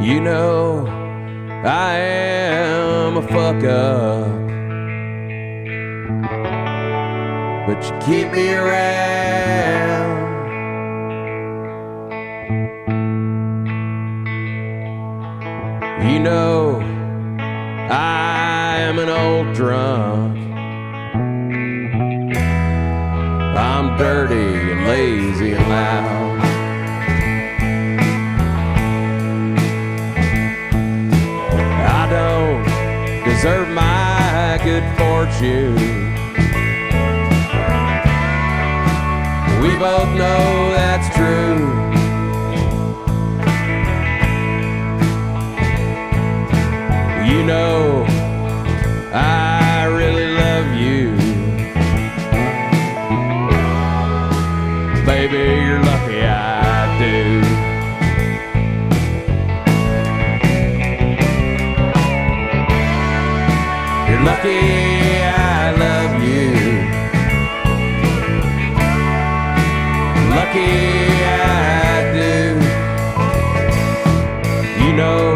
You know, I am a fuck up. But you keep me around. You know, I am an old drunk. I'm dirty and lazy and loud. Deserve my good fortune. We both know that's lucky I love you. Lucky I do. You know,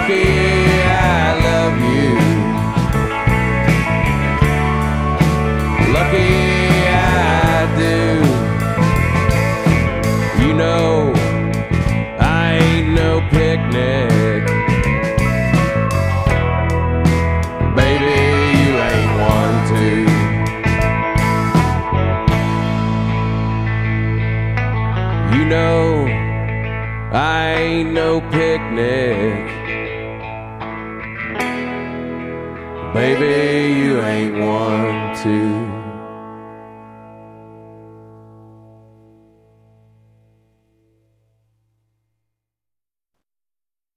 lucky I love you. Lucky I do. You know, I ain't no picnic. Baby, you ain't one too. You know, I ain't no picnic. Baby, you ain't one too.